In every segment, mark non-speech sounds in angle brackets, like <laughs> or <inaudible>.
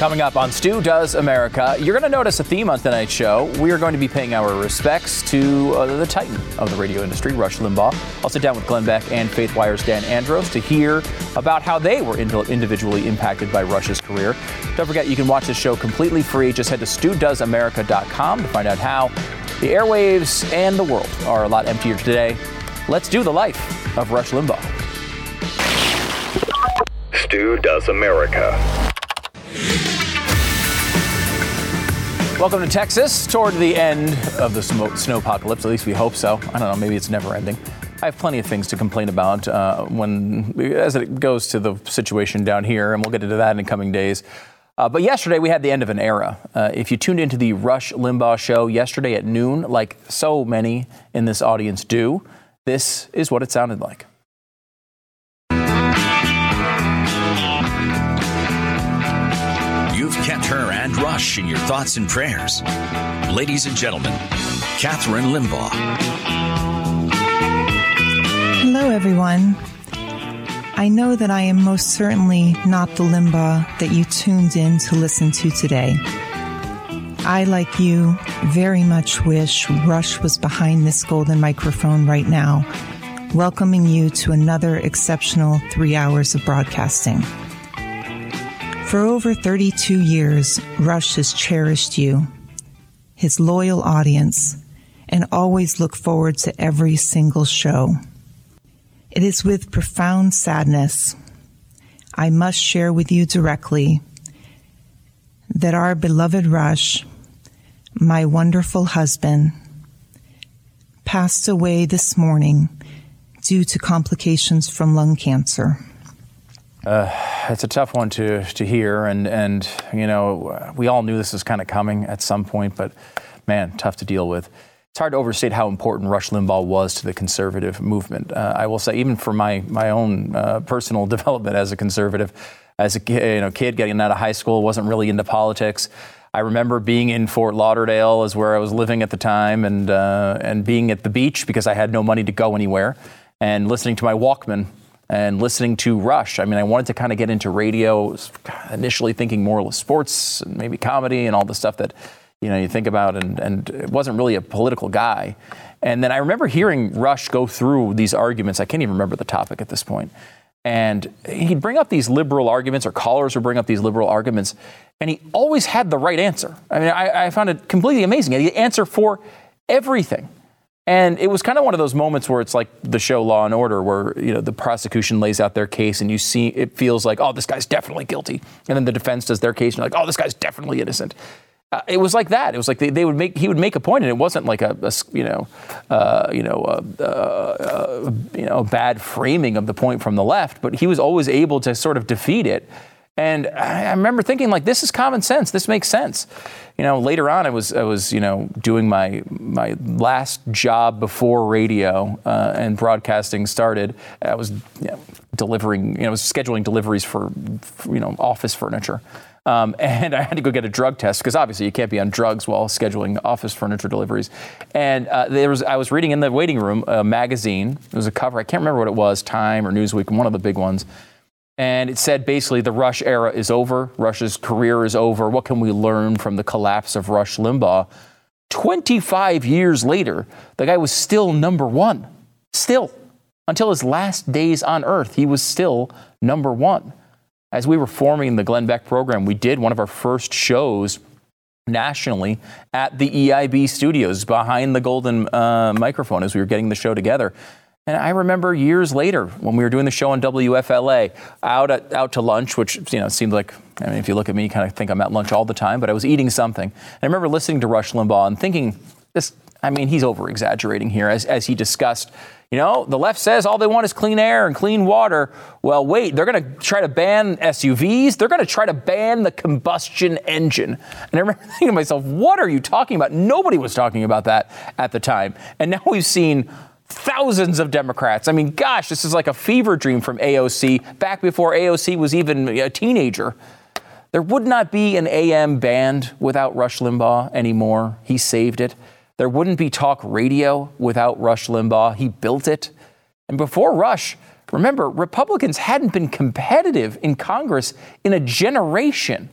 Coming up on Stu Does America, you're going to notice a theme on tonight's show. We are going to be paying our respects to uh, the titan of the radio industry, Rush Limbaugh. I'll sit down with Glenn Beck and Faith Wire's Dan Andros to hear about how they were individually impacted by Rush's career. Don't forget, you can watch this show completely free. Just head to StuDoesAmerica.com to find out how the airwaves and the world are a lot emptier today. Let's do the life of Rush Limbaugh. Stu Does America. Welcome to Texas, toward the end of the snow apocalypse. At least we hope so. I don't know, maybe it's never ending. I have plenty of things to complain about uh, when, as it goes to the situation down here, and we'll get into that in coming days. Uh, but yesterday we had the end of an era. Uh, if you tuned into the Rush Limbaugh show yesterday at noon, like so many in this audience do, this is what it sounded like. Rush in your thoughts and prayers. Ladies and gentlemen, Kathryn Limbaugh. Hello, everyone. I know that I am most certainly not the Limbaugh that you tuned in to listen to today. I, like you, very much wish Rush was behind this golden microphone right now, welcoming you to another exceptional three hours of broadcasting. For over 32 years, Rush has cherished you, his loyal audience, and always look forward to every single show. It is with profound sadness I must share with you directly that our beloved Rush, my wonderful husband, passed away this morning due to complications from lung cancer. Uh, it's a tough one to, to hear, and, and you know we all knew this was kind of coming at some point, but man, tough to deal with. It's hard to overstate how important Rush Limbaugh was to the conservative movement. Uh, I will say, even for my my own uh, personal <laughs> development as a conservative, as a you know kid getting out of high school, wasn't really into politics. I remember being in Fort Lauderdale, is where I was living at the time, and uh, and being at the beach because I had no money to go anywhere, and listening to my Walkman and listening to Rush. I mean, I wanted to kind of get into radio, initially thinking more of sports and maybe comedy and all the stuff that you know you think about, and and it wasn't really a political guy. And then I remember hearing Rush go through these arguments. I can't even remember the topic at this point. And he'd bring up these liberal arguments, or callers would bring up these liberal arguments, and he always had the right answer. I mean, I, I found it completely amazing. He had the answer for everything. And it was kind of one of those moments where it's like the show Law and Order, where you know the prosecution lays out their case, and you see it feels like, oh, this guy's definitely guilty, and then the defense does their case, and you're like, oh, this guy's definitely innocent. Uh, it was like that. It was like they, they, would make he would make a point, and it wasn't like a, a you know, uh, you know, uh, you know, bad framing of the point from the left, but he was always able to sort of defeat it and I remember thinking, like, this is common sense. This makes sense. You know, later on, I was, I was, you know, doing my my last job before radio uh, and broadcasting started. I was you know, delivering, you know, was scheduling deliveries for, for you know, office furniture. Um, <laughs> and I had to go get a drug test because obviously you can't be on drugs while scheduling office furniture deliveries. And uh, there was, I was reading in the waiting room a magazine. It was a cover. I can't remember what it was, Time or Newsweek, one of the big ones and it said basically the Rush era is over. Rush's career is over. What can we learn from the collapse of Rush Limbaugh? 25 years later, the guy was still number one. Still. Until his last days on earth, he was still number one. As we were forming the Glenn Beck program, we did one of our first shows nationally at the EIB studios behind the golden uh, microphone as we were getting the show together. And I remember years later when we were doing the show on WFLA, out at, out to lunch, which you know seemed like I mean, if you look at me, you kind of think I'm at lunch all the time, but I was eating something. And I remember listening to Rush Limbaugh and thinking, this, I mean, he's over exaggerating here as, as he discussed. You know, the left says all they want is clean air and clean water. Well, wait, they're going to try to ban SUVs. They're going to try to ban the combustion engine. And I remember <laughs> thinking to myself, what are you talking about? Nobody was talking about that at the time. And now we've seen thousands of Democrats. I mean, gosh, this is like a fever dream from AOC back before AOC was even a teenager. There would not be an AM band without Rush Limbaugh anymore. He saved it. There wouldn't be talk radio without Rush Limbaugh. He built it. And before Rush, remember, Republicans hadn't been competitive in Congress in a generation.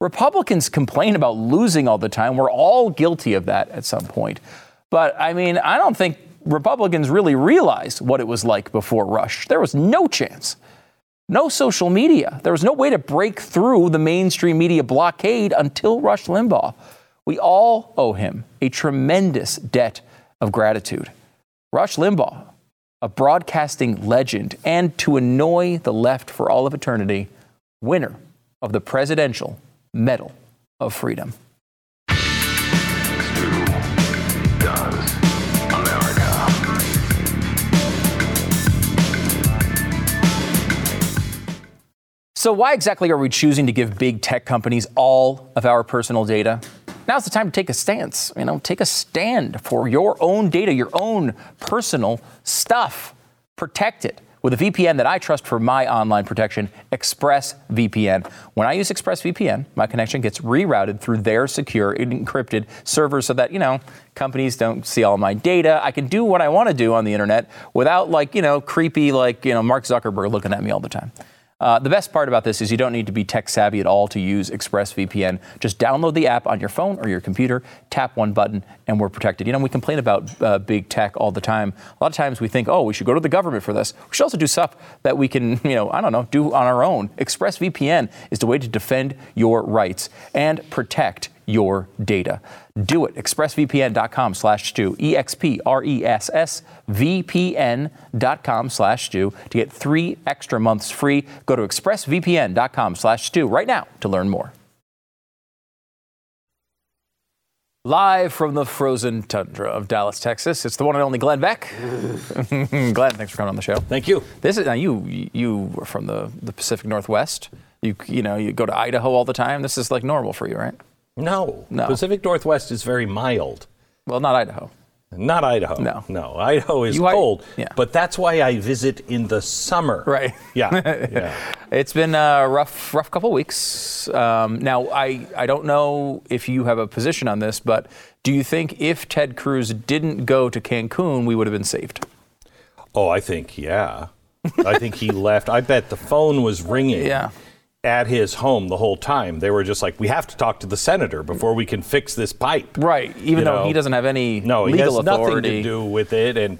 Republicans complain about losing all the time. We're all guilty of that at some point. But I mean, I don't think Republicans really realized what it was like before Rush. There was no chance. No social media. There was no way to break through the mainstream media blockade until Rush Limbaugh. We all owe him a tremendous debt of gratitude. Rush Limbaugh, a broadcasting legend, and to annoy the left for all of eternity, winner of the Presidential Medal of Freedom. So, why exactly are we choosing to give big tech companies all of our personal data? Now's the time to take a stance. You know, take a stand for your own data, your own personal stuff. Protect it with a VPN that I trust for my online protection, ExpressVPN. When I use ExpressVPN, my connection gets rerouted through their secure, encrypted servers so that, you know, companies don't see all my data. I can do what I want to do on the internet without, like, you know, creepy, like, you know, Mark Zuckerberg looking at me all the time. Uh, the best part about this is you don't need to be tech savvy at all to use ExpressVPN. Just download the app on your phone or your computer, tap one button, and we're protected. You know, we complain about uh, big tech all the time. A lot of times we think, oh, we should go to the government for this. We should also do stuff that we can, <laughs> you know, I don't know, do on our own. ExpressVPN is the way to defend your rights and protect your data. Do it. ExpressVPN.com slash Stu. E E-X-P-R-E-S-S-V-P-N dot com slash Stu to get three extra months free. Go to ExpressVPN.com slash Stu right now to learn more. Live from the frozen tundra of Dallas, Texas, it's the one and only Glenn Beck. <laughs> Glenn, thanks for coming on the show. Thank you. This is now you. You were from the, the Pacific Northwest. You you know you go to Idaho all the time. This is like normal for you, right? No. No. Pacific Northwest is very mild. Well, not Idaho. Not Idaho. No. No. Idaho is You cold. yeah. But that's why I visit in the summer. Right. Yeah. <laughs> yeah. It's been a rough, rough couple weeks. Um, now, I, I don't know if you have a position on this, but do you think if Ted Cruz didn't go to Cancun, we would have been saved? Oh, I think, yeah. I think he <laughs> left. I bet the phone was ringing Yeah. At his home the whole time. They were just like, we have to talk to the senator before we can fix this pipe. Right. Even You though know, he doesn't have any No, he legal has nothing to do with it. And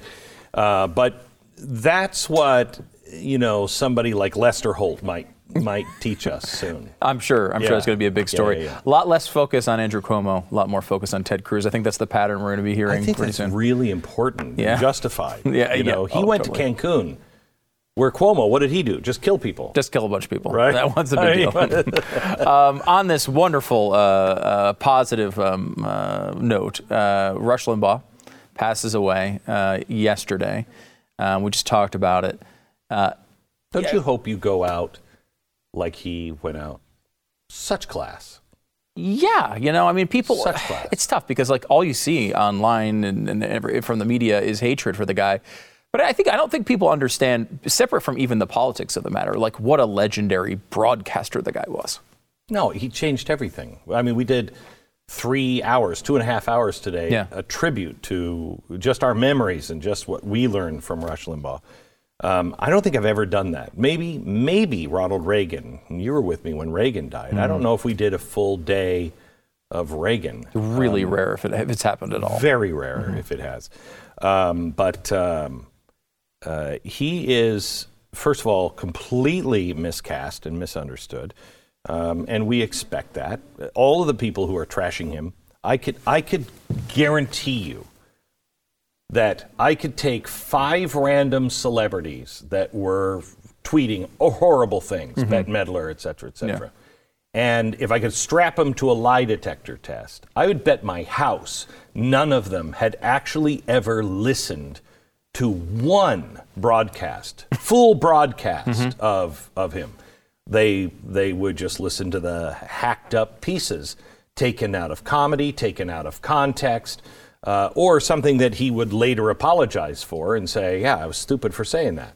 uh, but that's what you know somebody like Lester Holt might might teach us soon. <laughs> I'm sure. I'm sure Yeah. it's going to be a big story. yeah, yeah. A lot less focus on Andrew Cuomo, a lot more focus on Ted Cruz. I think that's the pattern we're going to be hearing I think pretty that's soon. really important. Yeah. Justified. <laughs> Yeah, you know, he Oh, went totally. to Cancun. Where Cuomo, what did he do? Just kill people. Just kill a bunch of people. Right. That one's a big <laughs> deal. <laughs> um, on this wonderful, uh, uh, positive um, uh, note, uh, Rush Limbaugh passes away uh, yesterday. Um, we just talked about it. Uh, Don't you hope you go out like he went out? Such class. Yeah, you know, I mean, people. Such class. It's tough because like all you see online and, and every, from the media is hatred for the guy. But I think I don't think people understand, separate from even the politics of the matter, like what a legendary broadcaster the guy was. No, he changed everything. I mean, we did three hours, two and a half hours today, Yeah. a tribute to just our memories and just what we learned from Rush Limbaugh. Um, I don't think I've ever done that. Maybe, maybe Ronald Reagan. You were with me when Reagan died. I Mm-hmm. don't know if we did a full day of Reagan. Really rare if, it, if it's happened at all. Very rare if it has. Um, but um, uh, he is, first of all, completely miscast and misunderstood. Um, and we expect that. All of the people who are trashing him, I could, I could guarantee you that I could take five random celebrities that were tweeting horrible things, Bette Midler, et cetera, et cetera. And if I could strap them to a lie detector test, I would bet my house none of them had actually ever listened to one broadcast, full broadcast of, of him. They, they would just listen to the hacked up pieces taken out of comedy, taken out of context, uh, or something that he would later apologize for and say, Yeah, I was stupid for saying that.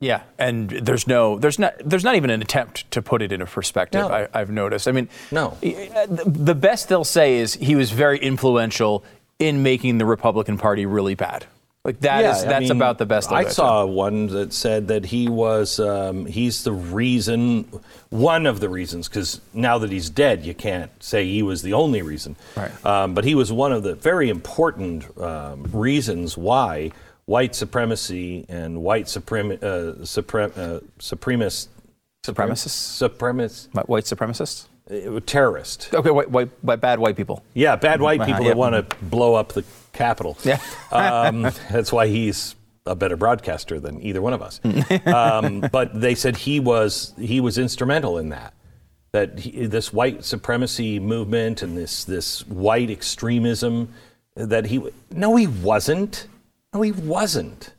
Yeah, and there's no, there's not, there's not even an attempt to put it in a perspective. No. I, I've noticed. I mean, No. The the best they'll say is he was very influential in making the Republican Party really bad. Like that is I that's mean, about the best. I saw one that said that he was um, he's the reason, one of the reasons, because now that he's dead, you can't say he was the only reason. Right. Um, but he was one of the very important um, reasons why white supremacy and white suprem- uh, suprem- uh, supremacist supremacists, supremacist white supremacists. uh, terrorist. Okay, white, white, bad white people. Yeah, bad white Uh-huh, people yeah. that want to blow up the Capitol. Yeah. <laughs> um, that's why he's a better broadcaster than either one of us. <laughs> um, but they said he was he was instrumental in that. That he, this white supremacy movement and this this white extremism that he no he wasn't no he wasn't.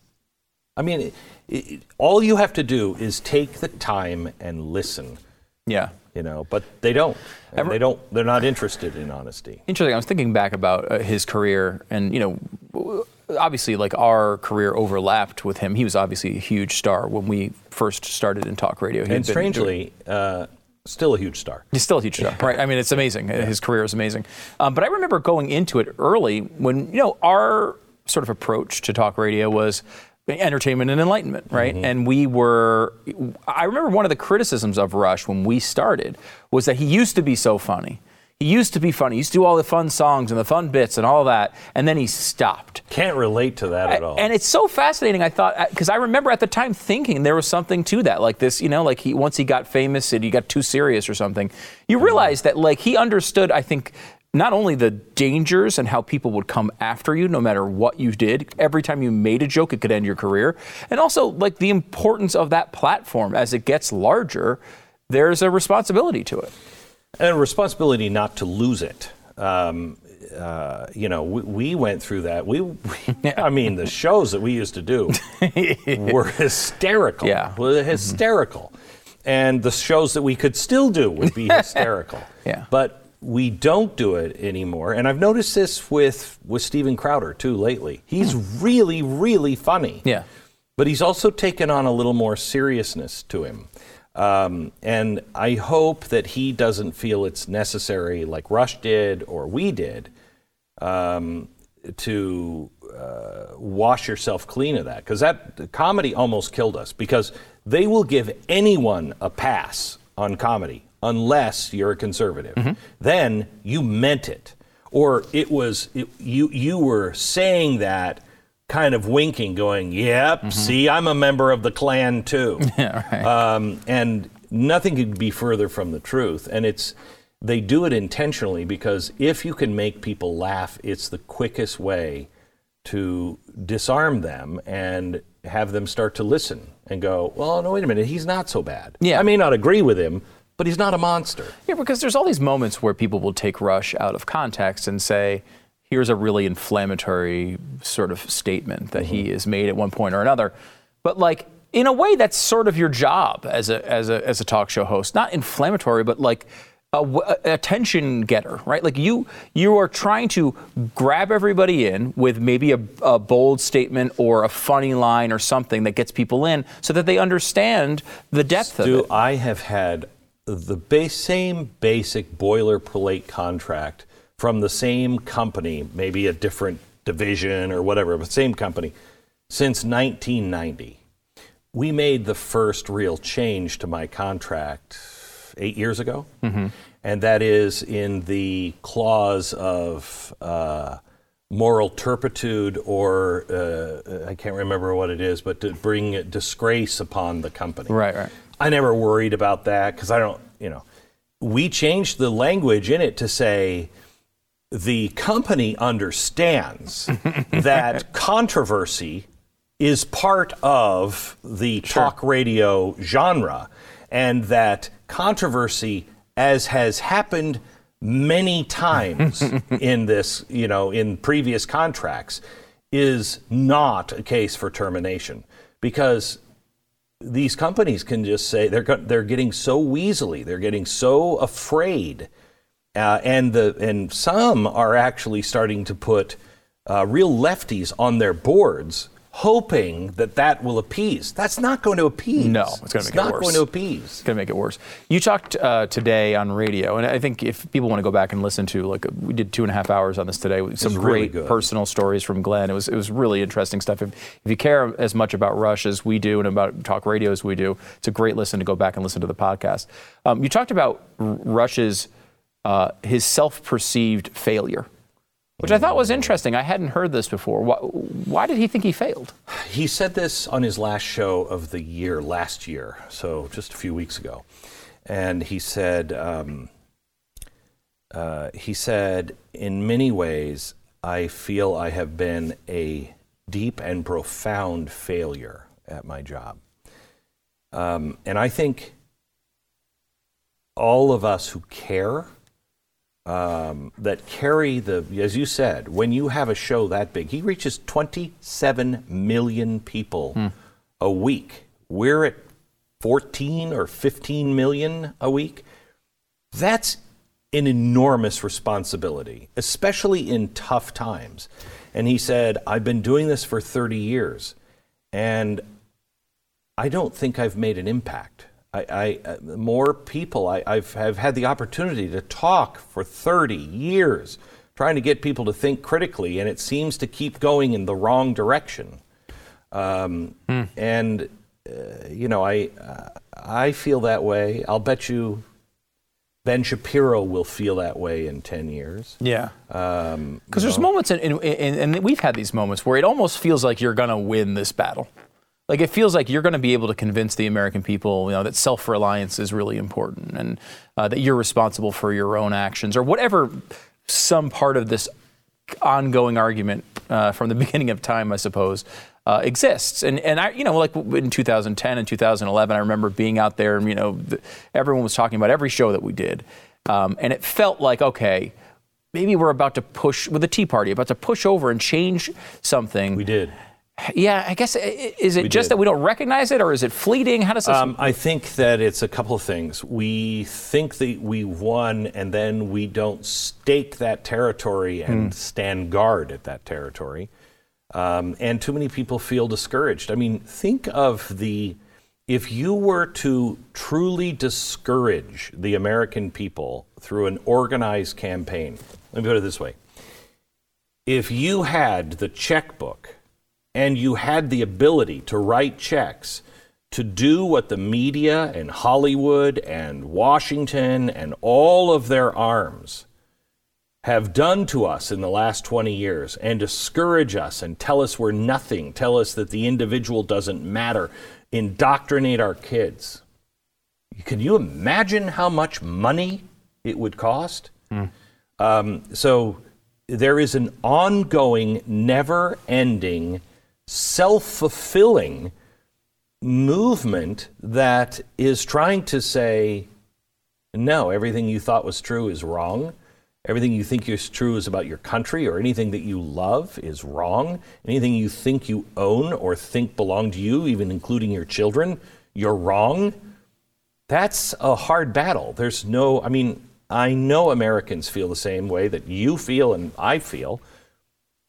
I mean, it, it, all you have to do is take the time and listen. Yeah. You know, but they don't. And they don't. They're not interested in honesty. Interesting. I was thinking back about uh, his career, and you know, obviously, like our career overlapped with him. He was obviously a huge star when we first started in talk radio. He And strangely, uh, still a huge star. He's still a huge star, <laughs> right? I mean, it's amazing. His career is amazing. Um, but I remember going into it early when, you know, our sort of approach to talk radio was entertainment and enlightenment, right? Mm-hmm. And we were, I remember one of the criticisms of Rush when we started was that he used to be so funny. He used to be funny. He used to do all the fun songs and the fun bits and all that. And then he stopped. Can't relate to that at all. And it's so fascinating. I thought uh, because I remember at the time thinking there was something to that, like this, you know, like he once he got famous and he got too serious or something. You mm-hmm. realize that like he understood. I think not only the dangers and how people would come after you no matter what you did. Every time you made a joke, it could end your career, and also like the importance of that platform as it gets larger. There's a responsibility to it. and a responsibility not to lose it. Um, uh, you know, we, we went through that. We, we <laughs> I mean, the shows that we used to do <laughs> were hysterical. Yeah. were hysterical, and the shows that we could still do would be <laughs> hysterical. Yeah. but we don't do it anymore. And I've noticed this with with Steven Crowder too lately. He's really, really funny. Yeah. but he's also taken on a little more seriousness to him. Um, and I hope that he doesn't feel it's necessary, like Rush did or we did, um, to uh, wash yourself clean of that. Because that comedy almost killed us. Because they will give anyone a pass on comedy unless you're a conservative. Then you meant it, or it was it, you. You were saying that kind of winking, going, "Yep, see, I'm a member of the Klan too." <laughs> Yeah, um, and nothing could be further from the truth. And it's they do it intentionally because if you can make people laugh, it's the quickest way to disarm them and have them start to listen and go, "Well, no, wait a minute, he's not so bad. Yeah. I may not agree with him, but he's not a monster." Yeah, because there's all these moments where people will take Rush out of context and say, here's a really inflammatory sort of statement that he mm-hmm. has made at one point or another. But like in a way that's sort of your job as a as a as a talk show host. Not inflammatory, but like a, attention getter, right? Like you you are trying to grab everybody in with maybe a, a bold statement or a funny line or something that gets people in so that they understand the depth of it. Do it. I have had the base, same basic boilerplate contract from the same company, maybe a different division or whatever, but same company, since 1990. We made the first real change to my contract eight years ago, and that is in the clause of uh, moral turpitude, or uh, I can't remember what it is, but to bring disgrace upon the company. Right, right. I never worried about that because I don't, you know, we changed the language in it to say the company understands <laughs> that controversy is part of the talk radio genre and that controversy as has happened many times <laughs> in this, you know, in previous contracts is not a case for termination. Because these companies can just say they're they're getting so weaselly, they're getting so afraid, uh, and the and some are actually starting to put uh, real lefties on their boards hoping that that will appease. That's not going to appease. No, it's gonna make it worse. It's not worse. going to appease. It's going to make it worse. You talked uh, today on radio, and I think if people want to go back and listen to, like, we did two and a half hours on this today with some really great good. personal stories from Glenn. It was it was really interesting stuff. If, if you care as much about Rush as we do and about talk radio as we do, it's a great listen to go back and listen to the podcast. Um, you talked about Rush's uh, his self-perceived failure. Which I thought was interesting. I hadn't heard this before. Why, why did he think he failed? He said this on his last show of the year, last year, so just a few weeks ago. And he said, um, uh, he said, in many ways, I feel I have been a deep and profound failure at my job. Um, and I think all of us who care, um, that carry the, as you said, when you have a show that big, he reaches 27 million people a week. We're at 14 or 15 million a week. That's an enormous responsibility, especially in tough times. And he said, I've been doing this for 30 years, and I don't think I've made an impact. I, I uh, more people. I, I've have had the opportunity to talk for 30 years, trying to get people to think critically, and it seems to keep going in the wrong direction. Um, And uh, you know, I uh, I feel that way. I'll bet you Ben Shapiro will feel that way in 10 years. Yeah. Um, Because there's moments, in, in, in, and we've had these moments where it almost feels like you're going to win this battle. Like it feels like you're going to be able to convince the American people, you know, that self-reliance is really important, and uh, that you're responsible for your own actions, or whatever some part of this ongoing argument uh, from the <laughs> beginning of time, I suppose, uh, exists. And and I, you know, like in 2010 and 2011, I remember being out there, and you know, the, everyone was talking about every show that we did, um, and it felt like okay. Maybe we're about to push with the Tea Party, about to push over and change something. we did. Yeah, I guess is it We just did. that we don't recognize it, or is it fleeting? How does this? Um, I think that it's a couple of things. We think that we won, and then we don't stake that territory and stand guard at that territory. Um, and too many people feel discouraged. I mean, think of the if you were to truly discourage the American people through an organized campaign. Let me put it this way: if you had the checkbook and you had the ability to write checks to do what the media and Hollywood and Washington and all of their arms have done to us in the last 20 years and discourage us and tell us we're nothing, tell us that the individual doesn't matter, indoctrinate our kids. Can you imagine how much money it would cost? Um, so there is an ongoing, never ending, self fulfilling movement that is trying to say, no, everything you thought was true is wrong. Everything you think is true is about your country, or anything that you love is wrong. Anything you think you own or think belong to you, even including your children, you're wrong. That's a hard battle. There's no, I mean, I know Americans feel the same way that you feel and I feel.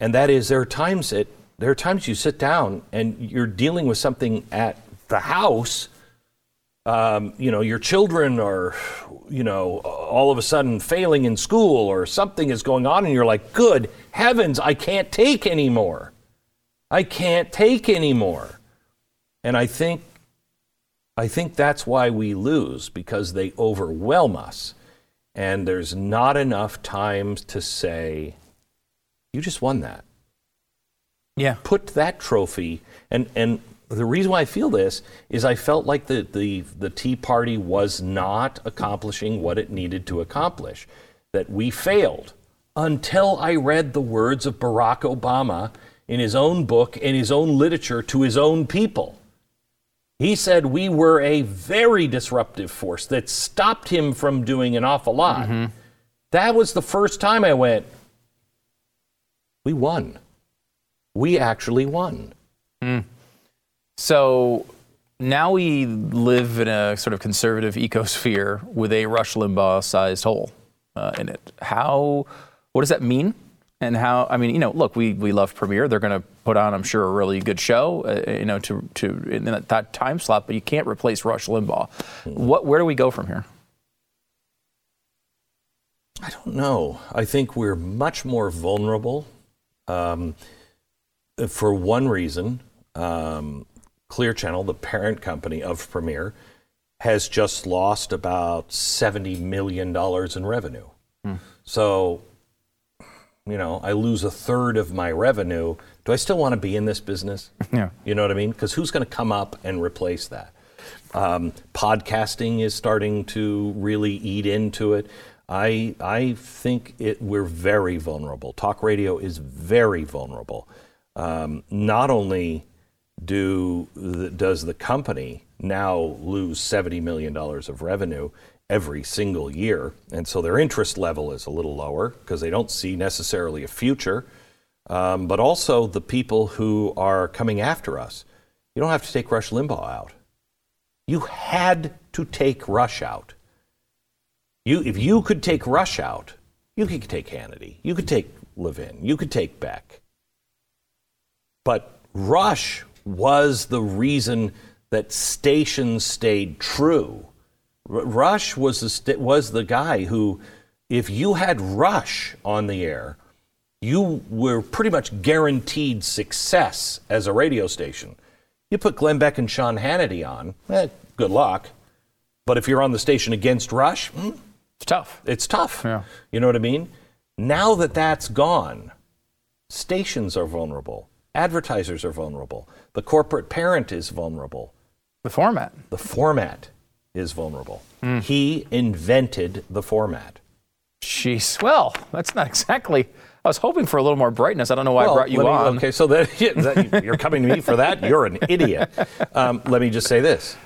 And that is there are times that there are times you sit down and you're dealing with something at the house. Um, you know, your children are, you know, all of a sudden failing in school or something is going on, and you're like, good heavens, I can't take anymore. I can't take anymore. And I think I think that's why we lose because they overwhelm us. And there's not enough time to say, you just won that. Yeah. Put that trophy. And, and the reason why I feel this is I felt like the, the, the Tea Party was not accomplishing what it needed to accomplish, that we failed until I read the words of Barack Obama in his own book, in his own literature to his own people. He said we were a very disruptive force that stopped him from doing an awful lot. Mm-hmm. That was the first time I went, we won. We actually won. So now we live in a sort of conservative ecosphere with a Rush Limbaugh-sized hole uh, in it. How? What does that mean? And how? I mean, you know, look, we we love Premiere. They're going to put on, I'm sure, a really good show, uh, you know, to to in that, that time slot. But you can't replace Rush Limbaugh. What? Where do we go from here? I don't know. I think we're much more vulnerable. Um, for one reason, um, Clear Channel, the parent company of Premiere, has just lost about $70 million in revenue. So, you know, I lose a third of my revenue. Do I still want to be in this business? <laughs> Yeah. You know what I mean? Because who's going to come up and replace that? Um, podcasting is starting to really eat into it. I I think it we're very vulnerable. Talk radio is very vulnerable. Um, not only do the, does the company now lose seventy million dollars of revenue every single year, and so their interest level is a little lower because they don't see necessarily a future. Um, but also the people who are coming after us. You don't have to take Rush Limbaugh out. You had to take Rush out. You, if you could take Rush out, you could take Hannity, you could take Levin, you could take Beck. But Rush was the reason that stations stayed true. R- Rush was the, st- was the guy who, if you had Rush on the air, you were pretty much guaranteed success as a radio station. You put Glenn Beck and Sean Hannity on, eh, good luck. But if you're on the station against Rush, mm, It's tough. it's tough. Yeah. You know what I mean? Now that that's gone, stations are vulnerable, advertisers are vulnerable, the corporate parent is vulnerable, The format. the format is vulnerable. Hmm. He invented the format. Jeez. Well, that's not exactly. I was hoping for a little more brightness. I don't know why I brought you me- on. Okay, so that, <laughs> yeah, that- you're coming to me for that? <laughs> You're an idiot. Um, let me just say this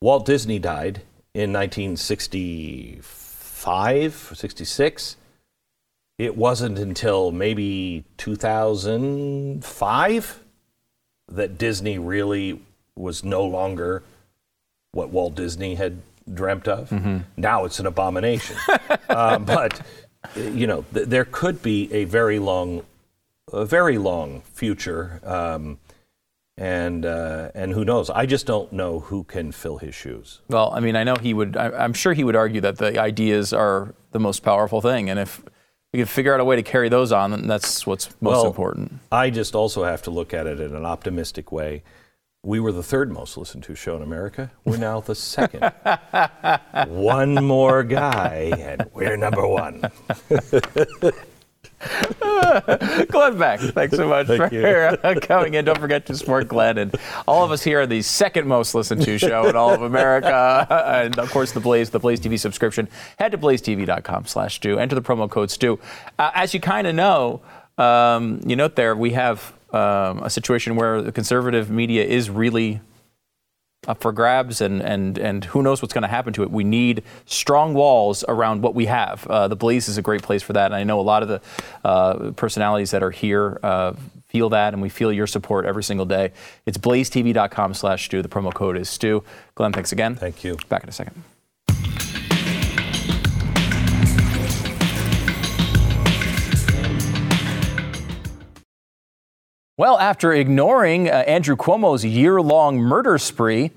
Walt Disney died in 1965, 66. It wasn't until maybe 2005 that Disney really was no longer what Walt Disney had dreamt of. Now it's an abomination. um, <laughs> but you know, th- there could be a very long, a very long future, um, and uh, and who knows? I just don't know who can fill his shoes. Well, I mean, I know he would. I, I'm sure he would argue that the ideas are the most powerful thing, and if we can figure out a way to carry those on, and that's what's most Well, important. I just also have to look at it in an optimistic way. We were the third most listened to show in America. We're now the second. <laughs> one more guy, and we're number one. <laughs> <laughs> Glenn Beck, thanks so much Thank for uh, <laughs> coming in. Don't forget to support Glenn and all of us here are the second most listened to show in all of America, <laughs> and of course the Blaze, the Blaze TV subscription. Head to blazetv.com/slash Stu. Enter the promo code Stu. Uh, as you kind of know, um, you note there we have um, a situation where the conservative media is really up for grabs, and and and who knows what's going to happen to it. We need strong walls around what we have. Uh, the Blaze is a great place for that, and I know a lot of the uh, personalities that are here uh, feel that, and we feel your support every single day. It's blazetv.com/stu. The promo code is Stu. Glenn, thanks again. Thank you. Back in a second. Well, after ignoring uh, Andrew Cuomo's year long murder spree,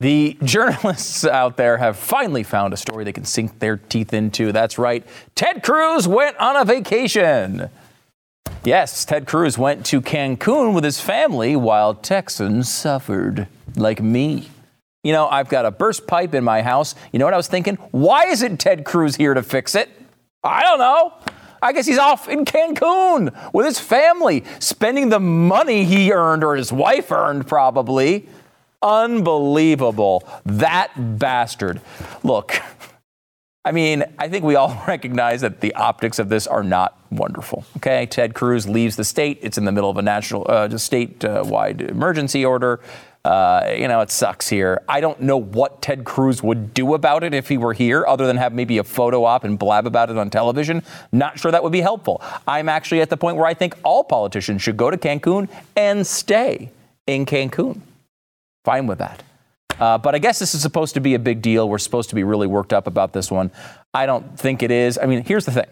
the <laughs> journalists out there have finally found a story they can sink their teeth into. That's right. Ted Cruz went on a vacation. Yes, Ted Cruz went to Cancun with his family while Texans suffered, like me. You know, I've got a burst pipe in my house. You know what I was thinking? Why isn't Ted Cruz here to fix it? I don't know. I guess he's off in Cancun with his family, spending the money he earned or his wife earned, probably. Unbelievable. That bastard. Look, I mean, I think we all <laughs> recognize that the optics of this are not wonderful. Okay, Ted Cruz leaves the state. It's in the middle of a national, uh, state-wide emergency order. Uh, you know, it sucks here. I don't know what Ted Cruz would do about it if he were here, other than have maybe a photo op and blab about it on television. Not sure that would be helpful. I'm actually at the point where I think all politicians should go to Cancun and stay in Cancun. Fine with that. Uh, but I guess this is supposed to be a big deal. We're supposed to be really worked up about this one. I don't think it is. I mean, here's the thing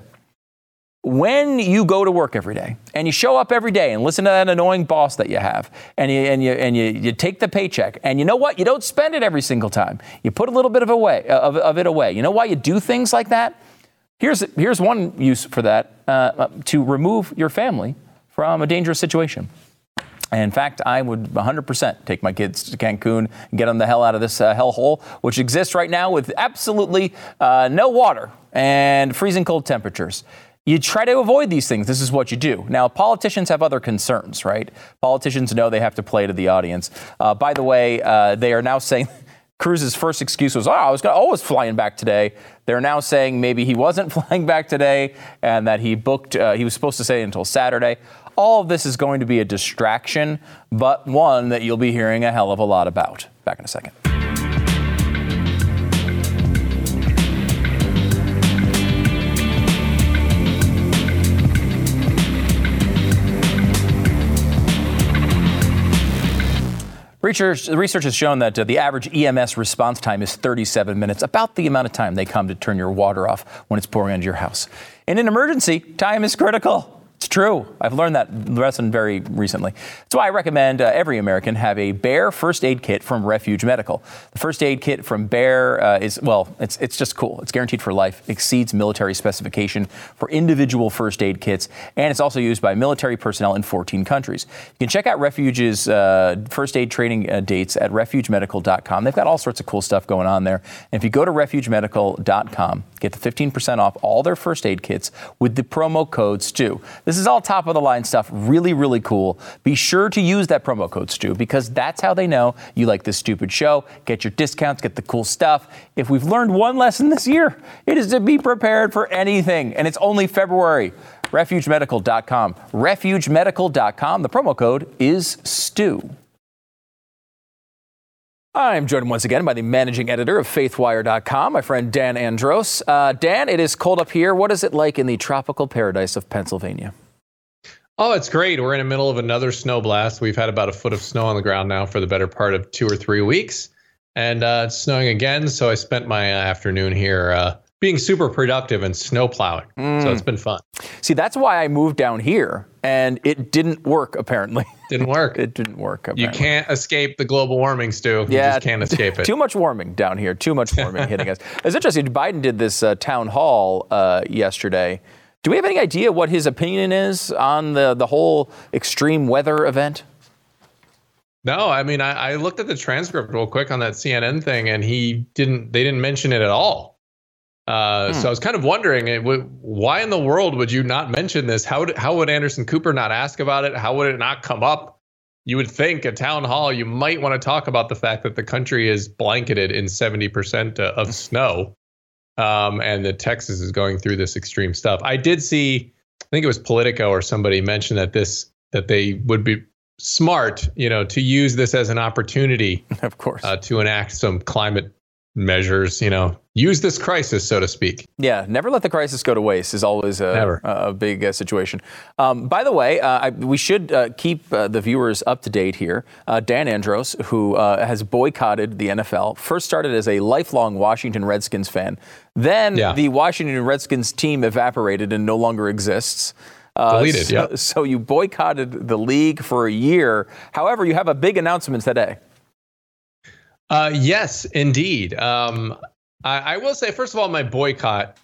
when you go to work every day and you show up every day and listen to that annoying boss that you have and you and you and you, you take the paycheck and you know what? You don't spend it every single time. You put a little bit of away of, of it away. You know why you do things like that? Here's here's one use for that uh, to remove your family from a dangerous situation. In fact, I would 100% take my kids to Cancun and get them the hell out of this uh, hellhole, which exists right now with absolutely uh, no water and freezing cold temperatures. You try to avoid these things. This is what you do. Now, politicians have other concerns, right? Politicians know they have to play to the audience. Uh, by the way, uh, they are now <laughs> saying Cruz's first excuse was, "Oh, I was, gonna, oh, I was flying back today." They're now saying maybe he wasn't <laughs> flying back today, and that he booked. Uh, he was supposed to stay until Saturday. All of this is going to be a distraction, but one that you'll be hearing a hell of a lot about. Back in a second. Research, research has shown that uh, the average EMS response time is 37 minutes, about the amount of time they come to turn your water off when it's pouring into your house. In an emergency, time is critical. It's true. I've learned that lesson very recently. That's why I recommend uh, every American have a Bear first aid kit from Refuge Medical. The first aid kit from Bear uh, is, well, it's, it's just cool. It's guaranteed for life, exceeds military specification for individual first aid kits, and it's also used by military personnel in 14 countries. You can check out Refuge's uh, first aid training uh, dates at refugemedical.com. They've got all sorts of cool stuff going on there. And if you go to refugemedical.com, get the 15% off all their first aid kits with the promo code STU. This is all top of the line stuff, really, really cool. Be sure to use that promo code STU because that's how they know you like this stupid show. Get your discounts, get the cool stuff. If we've learned one lesson this year, it is to be prepared for anything, and it's only February. RefugeMedical.com. RefugeMedical.com. The promo code is STU. I'm joined once again by the managing editor of FaithWire.com, my friend Dan Andros. Uh, Dan, it is cold up here. What is it like in the tropical paradise of Pennsylvania? Oh, it's great. We're in the middle of another snow blast. We've had about a foot of snow on the ground now for the better part of two or three weeks. And uh, it's snowing again. So I spent my uh, afternoon here uh, being super productive and snow plowing. So it's been fun. See, that's why I moved down here, and it didn't work, apparently. <laughs> Didn't work. it didn't work. You can't escape the global warming, Stu. You just can't escape it. Too much warming down here. Too much warming hitting us. <laughs> It's interesting. Biden did this uh, town hall uh, yesterday. Do we have any idea what his opinion is on the, the whole extreme weather event? No, I mean, I, I looked at the transcript real quick on that CNN thing, and he didn't. They didn't mention it at all. Uh, So hmm. I was kind of wondering, why in the world would you not mention this? How would, how would Anderson Cooper not ask about it? How would it not come up? You would think at town hall you might want to talk about the fact that the country is blanketed in seventy percent uh, of hmm. snow, um, and that Texas is going through this extreme stuff. I did see, I think it was Politico or somebody mentioned that this that they would be smart, you know, to use this as an opportunity <laughs> Of course. uh, to enact some climate measures. You know, use this crisis, so to speak. Yeah, never let the crisis go to waste is always a, a, a big uh, situation. Um, by the way, uh, I, we should uh, keep uh, the viewers up to date here. Uh, Dan Andros, who uh, has boycotted the NFL, first started as a lifelong Washington Redskins fan. Then Yeah. the Washington Redskins team evaporated and no longer exists. Uh, Deleted, so, yep. so you boycotted the league for a year. However, you have a big announcement today. Uh, yes, indeed. Um, I, I will say, first of all, my boycott.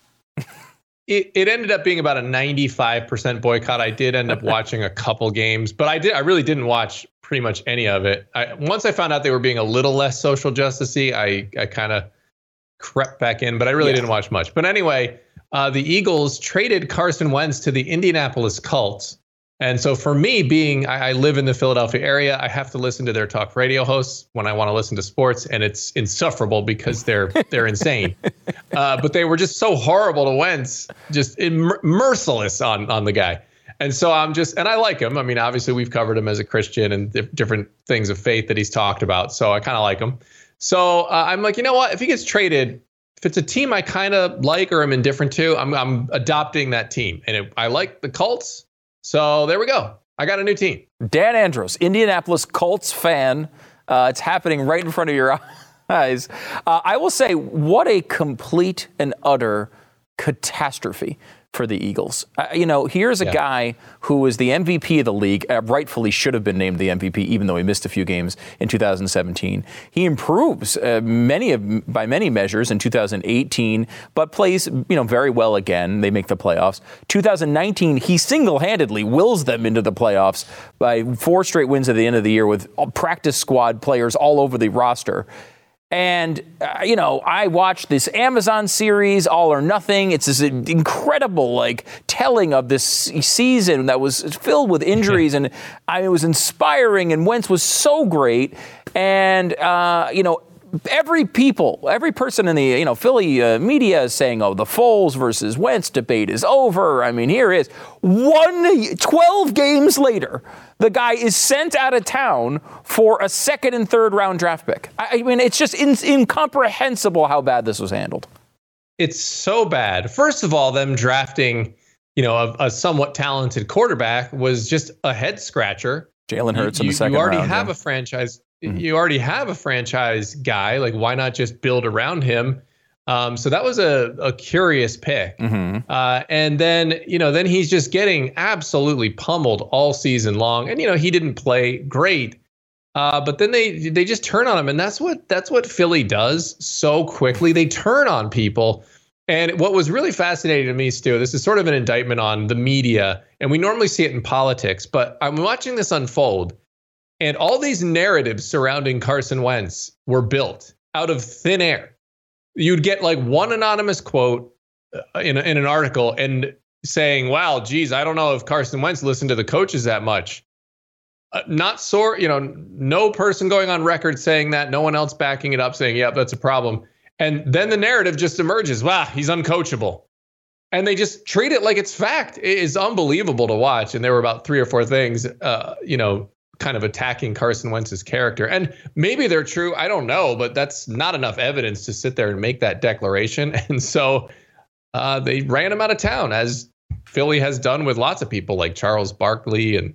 It, it ended up being about a 95% boycott. I did end up <laughs> watching a couple games, but I did. I really didn't watch pretty much any of it. I, once I found out they were being a little less social justicey, I I kind of crept back in, but I really Yeah. didn't watch much. But anyway, uh, the Eagles traded Carson Wentz to the Indianapolis Colts. And so for me, being I, I live in the Philadelphia area, I have to listen to their talk radio hosts when I want to listen to sports, and it's insufferable because they're they're insane. <laughs> Uh, but they were just so horrible to Wentz, just im- merciless on on the guy. And so I'm just, and I like him. I mean, obviously we've covered him as a Christian and dif- different things of faith that he's talked about. So I kind of like him. So uh, I'm like, you know what? If he gets traded, if it's a team I kind of like or I'm indifferent to, I'm I'm adopting that team. And it, I like the Colts. So there we go. I got a new team. Dan Andros, Indianapolis Colts fan. Uh, it's happening right in front of your <laughs> eyes. Uh, I will say, what a complete and utter catastrophe for the Eagles. Uh, you know, here's a Yeah. guy who was the MVP of the league, uh, rightfully should have been named the MVP, even though he missed a few games in 2017. He improves uh, many of, by many measures in 2018, but plays you know very well again. They make the playoffs. 2019, he single-handedly wills them into the playoffs by four straight wins at the end of the year with practice squad players all over the roster. And, uh, you know, I watched this Amazon series, All or Nothing. It's this incredible, like, telling of this season that was filled with injuries. and I, mean, it was inspiring, and Wentz was so great. And, uh, you know, every people, every person in the, you know, Philly uh, media is saying, oh, the Foles versus Wentz debate is over. I mean, here is one, 12 games later, the guy is sent out of town for a second and third round draft pick. I, I mean, it's just in, incomprehensible how bad this was handled. It's so bad. First of all, them drafting, you know, a, a somewhat talented quarterback was just a head scratcher. Jalen Hurts you, in the second round. you already round. have yeah. a franchise. Mhm. You already have a franchise guy. Like, why not just build around him? Um, so that was a, a curious pick. Mhm. Uh, and then, you know, then he's just getting absolutely pummeled all season long. And you know, he didn't play great. Uh, but then they they just turn on him, and that's what that's what Philly does so quickly. They turn on people. And what was really fascinating to me, Stu, this is sort of an indictment on the media, and we normally see it in politics, but I'm watching this unfold, and all these narratives surrounding Carson Wentz were built out of thin air. You'd get like one anonymous quote uh, in, in an article and saying, wow, geez, I don't know if Carson Wentz listened to the coaches that much. Uh, not sort, you know, no person going on record saying that, no one else backing it up saying, yep, that's a problem. And then the narrative just emerges, wow, he's uncoachable. And they just treat it like it's fact. It is unbelievable to watch. And there were about three or four things, uh, you know, kind of attacking Carson Wentz's character. And maybe they're true. I don't know, but that's not enough evidence to sit there and make that declaration. <laughs> And so uh, they ran him out of town, as Philly has done with lots of people like Charles Barkley and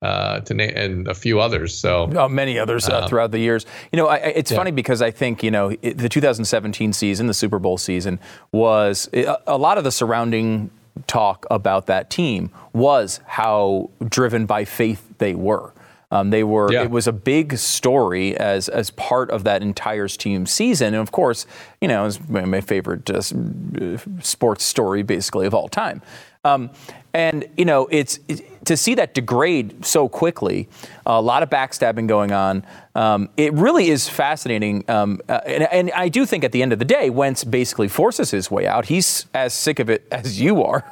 uh, to na- and a few others. So Oh, many others uh, Um, throughout the years. You know, I, it's Yeah. funny because I think you know it, the 2017 season, the Super Bowl season, was a, a lot of the surrounding talk about that team was how driven by faith they were. Um, they were. Yeah. It was a big story as as part of that entire team season, and of course, you know, it's my, my favorite uh, uh, sports story, basically of all time. Um, and you know, it's it, to see that degrade so quickly. A lot of backstabbing going on. Um, it really is fascinating, um, uh, and, and I do think at the end of the day, Wentz basically forces his way out. He's as sick of it <laughs> as you are,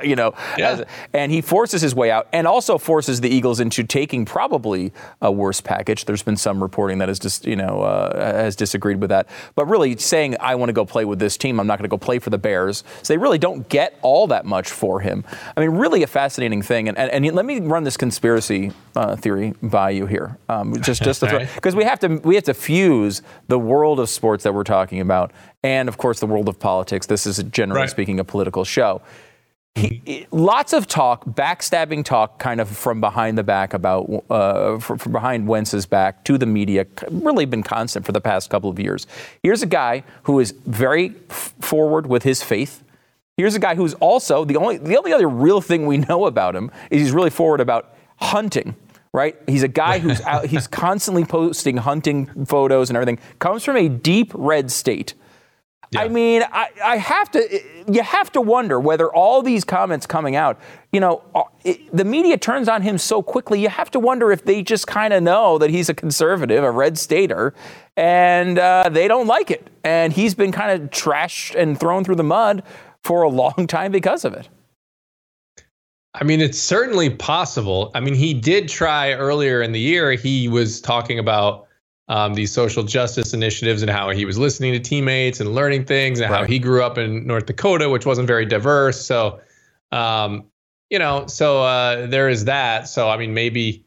<laughs> you know, Yeah. as- and he forces his way out, and also forces the Eagles into taking probably a worse package. There's been some reporting that has just you know uh, has disagreed with that, but really saying I want to go play with this team, I'm not going to go play for the Bears. So they really don't get all that much for him. I mean, really a fascinating thing. And and, and let me run this conspiracy uh, theory by you here, um, just just <laughs> All right. because we have to we have to fuse the world of sports that we're talking about, and of course the world of politics. This is generally Right. speaking a political show he, lots of talk, backstabbing talk, kind of from behind the back about, uh, from, from behind Wentz's back to the media, really been constant for the past couple of years. Here's a guy who is very f- forward with his faith. Here's a guy who's also the only the only other real thing we <laughs> know about him is he's really forward about hunting. Right? He's a guy who's <laughs> out, he's constantly posting hunting photos and everything. Comes from a deep red state. I mean, I, I have to. You have to wonder whether all these comments coming out, you know, uh, it, the media turns on him so quickly. You have to wonder if they just kind of know that he's a conservative, a red stater, and uh, they don't like it. And he's been kind of trashed and thrown through the mud for a long time because of it. I mean, it's certainly possible. I mean, he did try earlier in the year. He was talking about um, these social justice initiatives and how he was listening to teammates and learning things, and how he grew up in North Dakota, which wasn't very diverse. So, um, you know, so uh, there is that. So, I mean, maybe,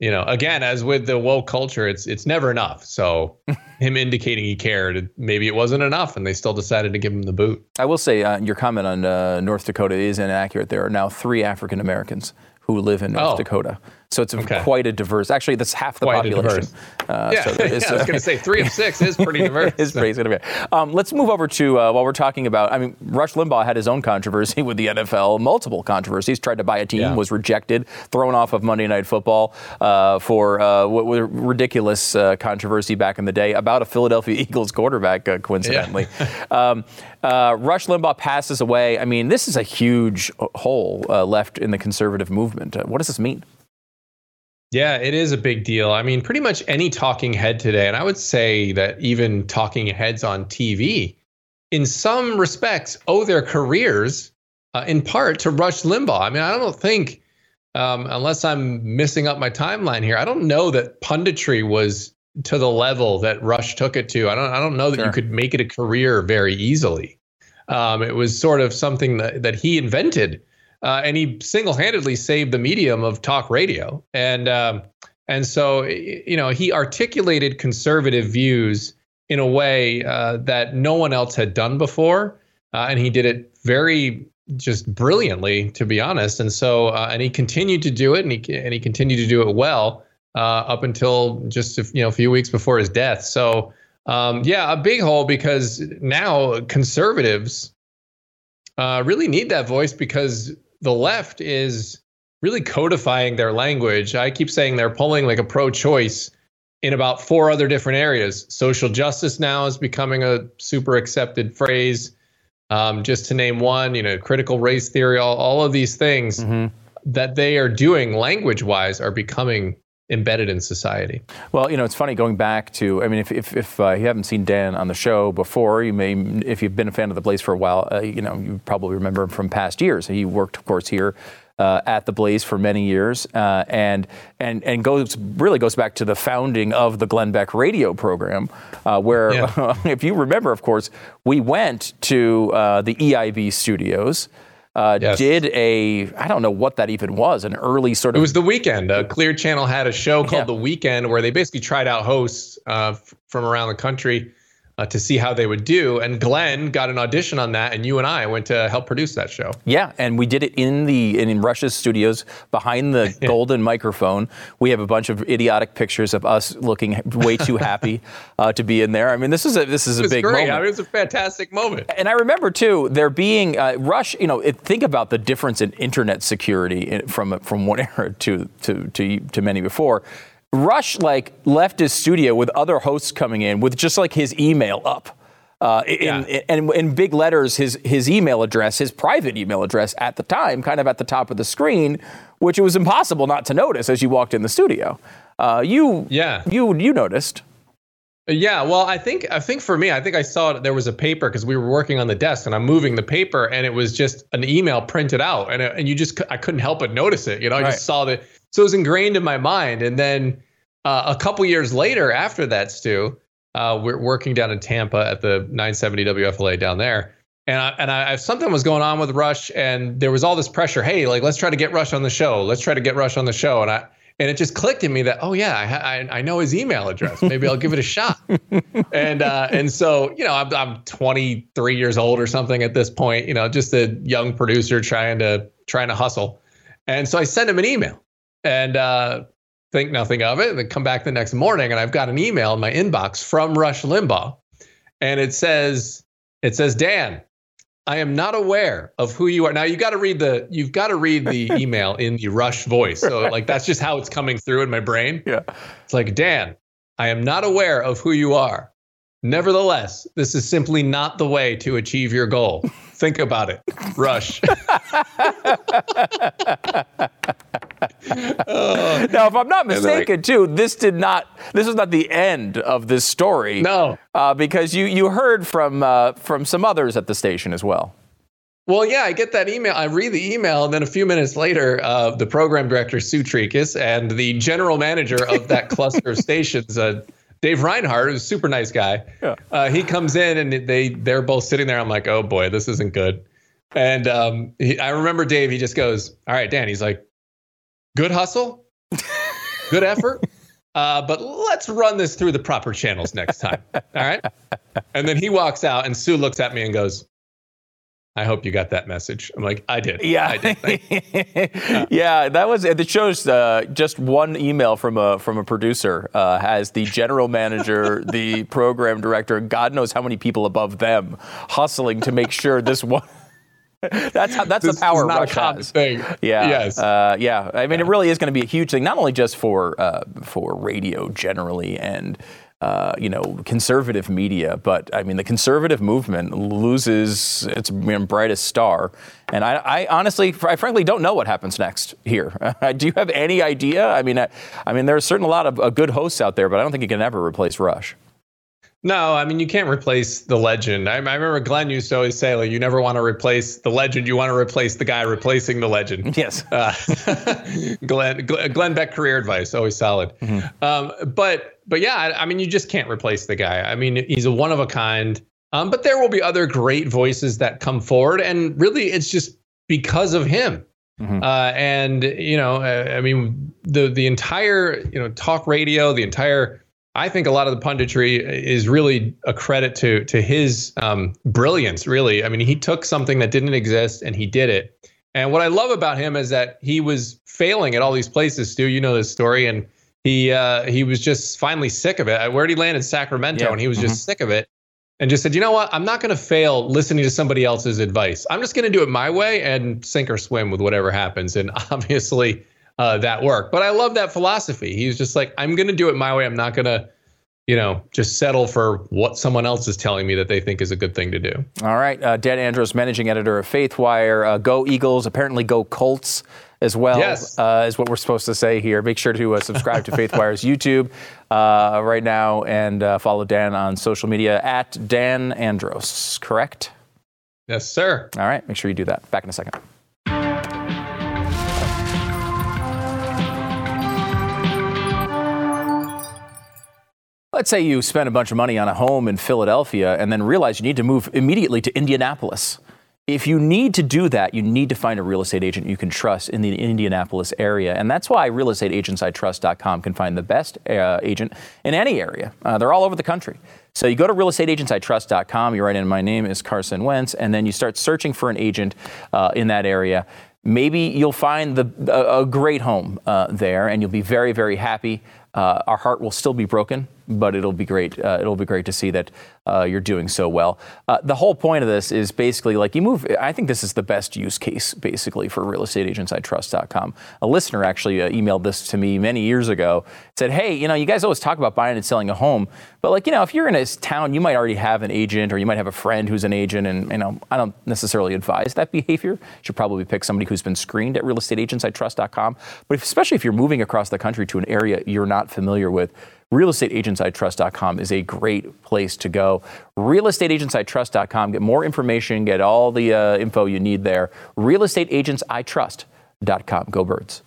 you know, again, as with the woke culture, it's it's never enough. So, <laughs> him indicating he cared, maybe it wasn't enough, and they still decided to give him the boot. I will say uh, your comment on uh, North Dakota is inaccurate. There are now three African Americans who live in North Oh. Dakota. So it's Okay. quite a diverse. Actually, that's half the Quite population. diverse. Uh, yeah, so is, <laughs> yeah, I was going to say three of six is pretty <laughs> diverse. is pretty going to be. Um, let's move over to uh, while we're talking about. I mean, Rush Limbaugh had his own controversy <laughs> with the NFL, multiple controversies. Tried to buy a team, Yeah. was rejected, thrown off of Monday Night Football uh, for uh, what was a ridiculous uh, controversy back in the day about a Philadelphia Eagles quarterback, uh, coincidentally. um, uh, Rush Limbaugh passes away. I mean, this is a huge hole uh, left in the conservative movement. Uh, what does this mean? Yeah, it is a big deal. I mean, pretty much any talking head today, and I would say that even talking heads on TV, in some respects, owe their careers uh, in part to Rush Limbaugh. I mean, I don't think, um, unless I'm missing up my timeline here, I don't know that punditry was to the level that Rush took it to. I don't. I don't know that Sure. you could make it a career very easily. Um, it was sort of something that, that he invented uh, and he single-handedly saved the medium of talk radio. And um, and so you know he articulated conservative views in a way uh, that no one else had done before, uh, and he did it very just brilliantly, to be honest. And so uh, and he continued to do it, and he and he continued to do it well uh, up until just a, you know a few weeks before his death. So. Um, yeah, a big hole because now conservatives uh, really need that voice because the left is really codifying their language. I keep saying they're pulling like a pro choice in about four other different areas. Social justice now is becoming a super accepted phrase. Um, just to name one, you know, critical race theory, all, all of these things that they are doing language wise are becoming embedded in society. Well, you know, it's funny going back to. I mean, if if, if uh, you haven't seen Dan on the show before, you may, if you've been a fan of the Blaze for a while, uh, you know, you probably remember him from past years. He worked, of course, here. Uh, at the Blaze for many years, uh, and and and goes really goes back to the founding of the Glenn Beck radio program, uh, where Yeah. <laughs> if you remember, of course, we went to uh, the EIB studios, uh, Yes. did a I don't know what that even was, an early sort of It was the weekend. Uh, Clear Channel had a show called Yeah. The Weekend where they basically tried out hosts uh, f- from around the country uh, to see how they would do. And Glenn got an audition on that, and you and I went to help produce that show. Yeah, and we did it in the in, in Rush's studios behind the <laughs> golden microphone. We have a bunch of idiotic pictures of us looking way too <laughs> happy uh, to be in there. I mean, this is a this is a big great. moment. I mean, it was a fantastic moment. and I remember too, there being uh, Rush. You know, it, think about the difference in internet security in, from from one <laughs> era to to to to many before. Rush like left his studio with other hosts coming in with just like his email up. Uh, in, Yeah. in, and in big letters, his his email address, his private email address at the time, kind of at the top of the screen, which it was impossible not to notice as you walked in the studio. Uh, you Yeah. you you noticed. Yeah, well, I think I think for me, I think I saw it, there was a paper because we were working on the desk, and I'm moving the paper, and it was just an email printed out, and it, and you just I couldn't help but notice it. You know, I Right. just saw that, so it was ingrained in my mind. And then uh, a couple years later, after that, Stu, uh, we're working down in Tampa at the 970 WFLA down there, and I, and I, something was going on with Rush, and there was all this pressure. Hey, like let's try to get Rush on the show. Let's try to get Rush on the show, and I. And it just clicked in me that oh yeah I, I I know his email address maybe I'll give it a shot <laughs> and uh, and so you know I'm I'm 23 years old or something at this point you know just a young producer trying to trying to hustle and so I send him an email and uh, think nothing of it and then come back the next morning and I've got an email in my inbox from Rush Limbaugh and it says it says Dan I am not aware of who you are. Now you got to read the you've got to read the <laughs> email in the Rush voice. So like that's just how it's coming through in my brain. Yeah. It's like, Dan, I am not aware of who you are. Nevertheless, this is simply not the way to achieve your goal. Think about it. Rush. <laughs> <laughs> Now, if I'm not they're like- mistaken, too, this did not. This was not the end of this story. No. uh, because you you heard from uh, from some others at the station as well. Well, yeah, I get that email. I read the email, and then a few minutes later, uh, the program director, Sue Trikis, and the general manager of that <laughs> cluster of stations, uh, Dave Reinhardt, who's a super nice guy, Yeah. uh, he comes in and they they're both sitting there. I'm like, oh boy, this isn't good. And um, he, I remember Dave. He just goes, "All right, Dan." He's like, "Good hustle, good effort." <laughs> Uh, but let's run this through the proper channels next time. All right. And then he walks out, and Sue looks at me and goes, I hope you got that message. I'm like, I did. Yeah, I did. <laughs> yeah, that was. It shows uh, just one email from a from a producer uh, has the general manager, the program director, God knows how many people above them hustling to make sure this one. <laughs> that's how, that's This the power is not Rush a common has. thing. Yeah. Yes. Uh, yeah. I mean, it really is going to be a huge thing, not only just for uh, for radio generally and. Uh, you know, conservative media, but I mean, the conservative movement loses its brightest star, and I, I honestly, I frankly, don't know what happens next here. <laughs> Do you have any idea? I mean, I, I mean, there's certainly a lot of uh, good hosts out there, but I don't think you can ever replace Rush. No, I mean you can't replace the legend. I, I remember Glenn used to always say, like, you never want to replace the legend. You want to replace the guy replacing the legend. <laughs> Yes. Uh, <laughs> Glenn, Glenn Beck career advice, always solid. Um, but but yeah, I, I mean you just can't replace the guy. I mean he's a one of a kind. Um, but there will be other great voices that come forward, and really it's just because of him. Mhm. Uh, and you know, uh, I mean the the entire you know talk radio, the entire I think a lot of the punditry is really a credit to to his um, brilliance. Really, I mean, he took something that didn't exist and he did it. And what I love about him is that he was failing at all these places. Stu, you know this story, and he uh, he was just finally sick of it. Where did he land in Sacramento? Yeah. And he was just sick of it, and just said, you know what? I'm not going to fail listening to somebody else's advice. I'm just going to do it my way and sink or swim with whatever happens. And <laughs> obviously, uh, that work. But I love that philosophy. He's just like, I'm going to do it my way. I'm not going to, you know, just settle for what someone else is telling me that they think is a good thing to do. All right, uh, Dan Andros, managing editor of FaithWire. Uh, go Eagles, apparently go Colts as well, Yes. uh, is what we're supposed to say here. Make sure to uh, subscribe to FaithWire's YouTube uh, right now and uh, follow Dan on social media at Dan Andros, correct? Yes, sir. All right, make sure you do that. Back in a second. Let's say you spend a bunch of money on a home in Philadelphia and then realize you need to move immediately to Indianapolis. If you need to do that, you need to find a real estate agent you can trust in the Indianapolis area. And that's why realestateagentsitrust.com can find the best uh, agent in any area. Uh, they're all over the country. So you go to realestateagentsitrust.com, you write in, my name is Carson Wentz, and then you start searching for an agent uh, in that area. Maybe you'll find the, a, a great home uh, there and you'll be very, very happy. Uh, our heart will still be broken, but it'll be great. Uh, it'll be great to see that uh, you're doing so well. Uh, the whole point of this is basically like you move. I think this is the best use case, basically, for real estate agents I realestateagentsitrust.com. A listener actually uh, emailed this to me many years ago. Said, "Hey, you know, you guys always talk about buying and selling a home, but like, you know, if you're in a town, you might already have an agent, or you might have a friend who's an agent, and you know, I don't necessarily advise that behavior. You should probably pick somebody who's been screened at realestateagentsitrust.com. But if, especially if you're moving across the country to an area you're not familiar with." realestateagentsitrust.com is a great place to go. Realestateagentsitrust.com. Get more information, get all the uh, info you need there. Realestateagentsitrust.com. Go birds.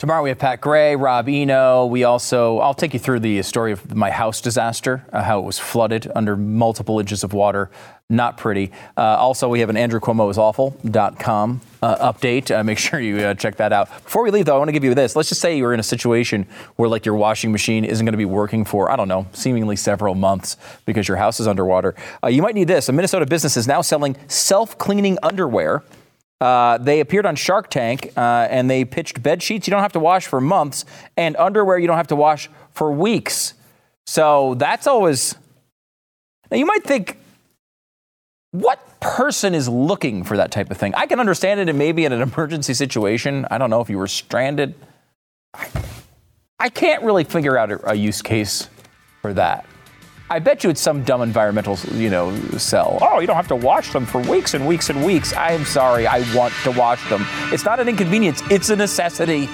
Tomorrow we have Pat Gray, Rob Eno. We also, I'll take you through the story of my house disaster, uh, how it was flooded under multiple inches of water. Not pretty. Uh, also, we have an AndrewCuomoIsAwful.com uh, update. Uh, make <laughs> sure you uh, check that out. Before we leave, though, I want to give you this. Let's just say you're in a situation where, like, your washing machine isn't going to be working for, I don't know, seemingly several months because your house is underwater. Uh, you might need this. A Minnesota business is now selling self cleaning underwear. Uh, they appeared on Shark Tank uh, and they pitched bed sheets you don't have to wash for months and underwear you don't have to wash for weeks. So that's always. Now you might think, what person is looking for that type of thing? I can understand it and maybe in an <laughs> emergency situation. I don't know if you were stranded. I, can't really figure out a, a use case for that. I bet you it's some dumb environmental, you know, sell. Oh, you don't have to wash them for weeks and weeks and weeks. I am sorry, I want to wash them. It's not an inconvenience, it's a necessity.